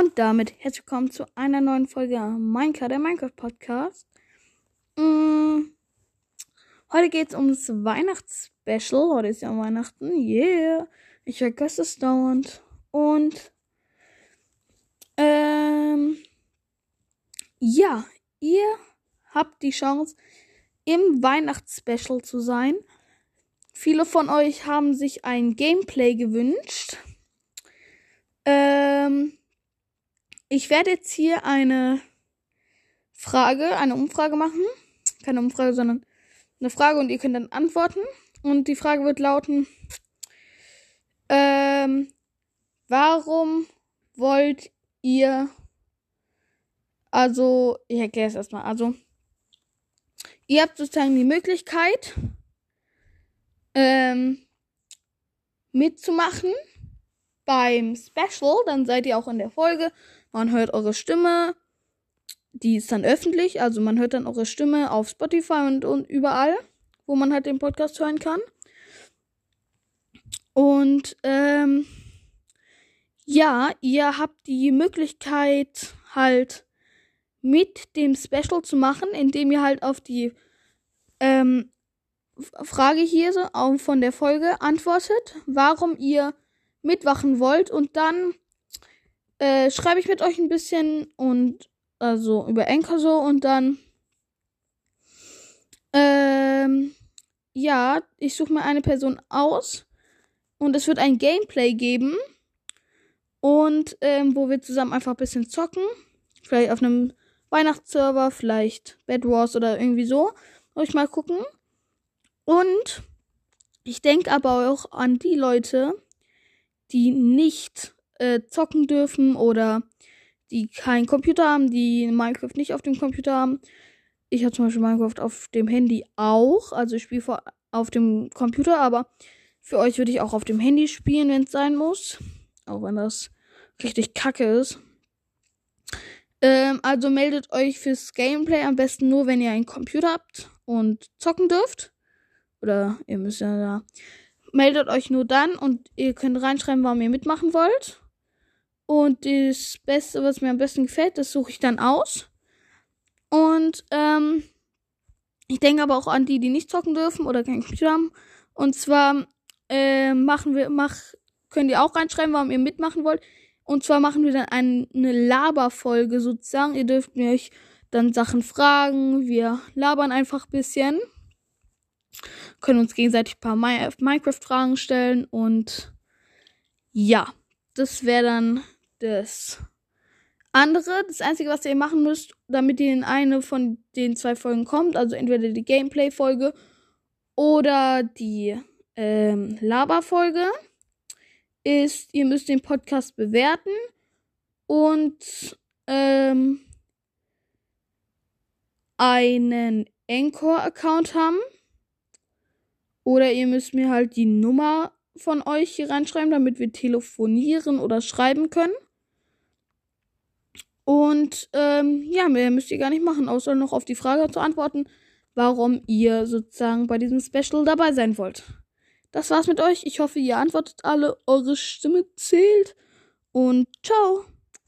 Und damit herzlich willkommen zu einer neuen Folge Minecraft, der Minecraft Podcast. Mm, heute geht es ums Weihnachtsspecial. Heute ist ja Weihnachten. Yeah. Ich vergesse es dauernd. Und ähm, ja, ihr habt die Chance, im Weihnachtsspecial zu sein. Viele von euch haben sich ein Gameplay gewünscht. Ähm, ich werde jetzt hier eine Frage, eine Umfrage machen. Keine Umfrage, sondern eine Frage und ihr könnt dann antworten. Und die Frage wird lauten, ähm, warum wollt ihr, also, ich erkläre es erstmal, also, ihr habt sozusagen die Möglichkeit, ähm, mitzumachen beim Special, dann seid ihr auch in der Folge man hört eure Stimme. Die ist dann öffentlich. Also man hört dann eure Stimme auf Spotify und, und überall, wo man halt den Podcast hören kann. Und ähm, ja, ihr habt die Möglichkeit halt mit dem Special zu machen, indem ihr halt auf die ähm, Frage hier so von der Folge antwortet, warum ihr mitwachen wollt und dann äh, schreibe ich mit euch ein bisschen und also über Anchor so und dann ähm, ja, ich suche mir eine Person aus und es wird ein Gameplay geben und ähm, wo wir zusammen einfach ein bisschen zocken, vielleicht auf einem Weihnachtsserver, vielleicht Bed Wars oder irgendwie so, ich mal gucken. Und ich denke aber auch an die Leute, die nicht äh, zocken dürfen oder die keinen Computer haben, die Minecraft nicht auf dem Computer haben. Ich habe zum Beispiel Minecraft auf dem Handy auch. Also ich spiele auf dem Computer, aber für euch würde ich auch auf dem Handy spielen, wenn es sein muss. Auch wenn das richtig kacke ist. Ähm, also meldet euch fürs Gameplay am besten nur, wenn ihr einen Computer habt und zocken dürft. Oder ihr müsst ja da. Meldet euch nur dann und ihr könnt reinschreiben, warum ihr mitmachen wollt. Und das Beste, was mir am besten gefällt, das suche ich dann aus. Und ähm, ich denke aber auch an die, die nicht zocken dürfen oder keinen Computer haben. Und zwar äh, machen wir, mach, könnt ihr auch reinschreiben, warum ihr mitmachen wollt. Und zwar machen wir dann eine Laberfolge sozusagen. Ihr dürft mir euch dann Sachen fragen. Wir labern einfach ein bisschen. Können uns gegenseitig ein paar Minecraft-Fragen stellen. Und ja, das wäre dann das andere. Das Einzige, was ihr machen müsst, damit ihr in eine von den zwei Folgen kommt, also entweder die Gameplay-Folge oder die ähm, Laber-Folge, ist, ihr müsst den Podcast bewerten und ähm, einen Anchor-Account haben. Oder ihr müsst mir halt die Nummer von euch hier reinschreiben, damit wir telefonieren oder schreiben können. Und ähm, ja, mehr müsst ihr gar nicht machen, außer noch auf die Frage zu antworten, warum ihr sozusagen bei diesem Special dabei sein wollt. Das war's mit euch. Ich hoffe, ihr antwortet alle. Eure Stimme zählt. Und ciao.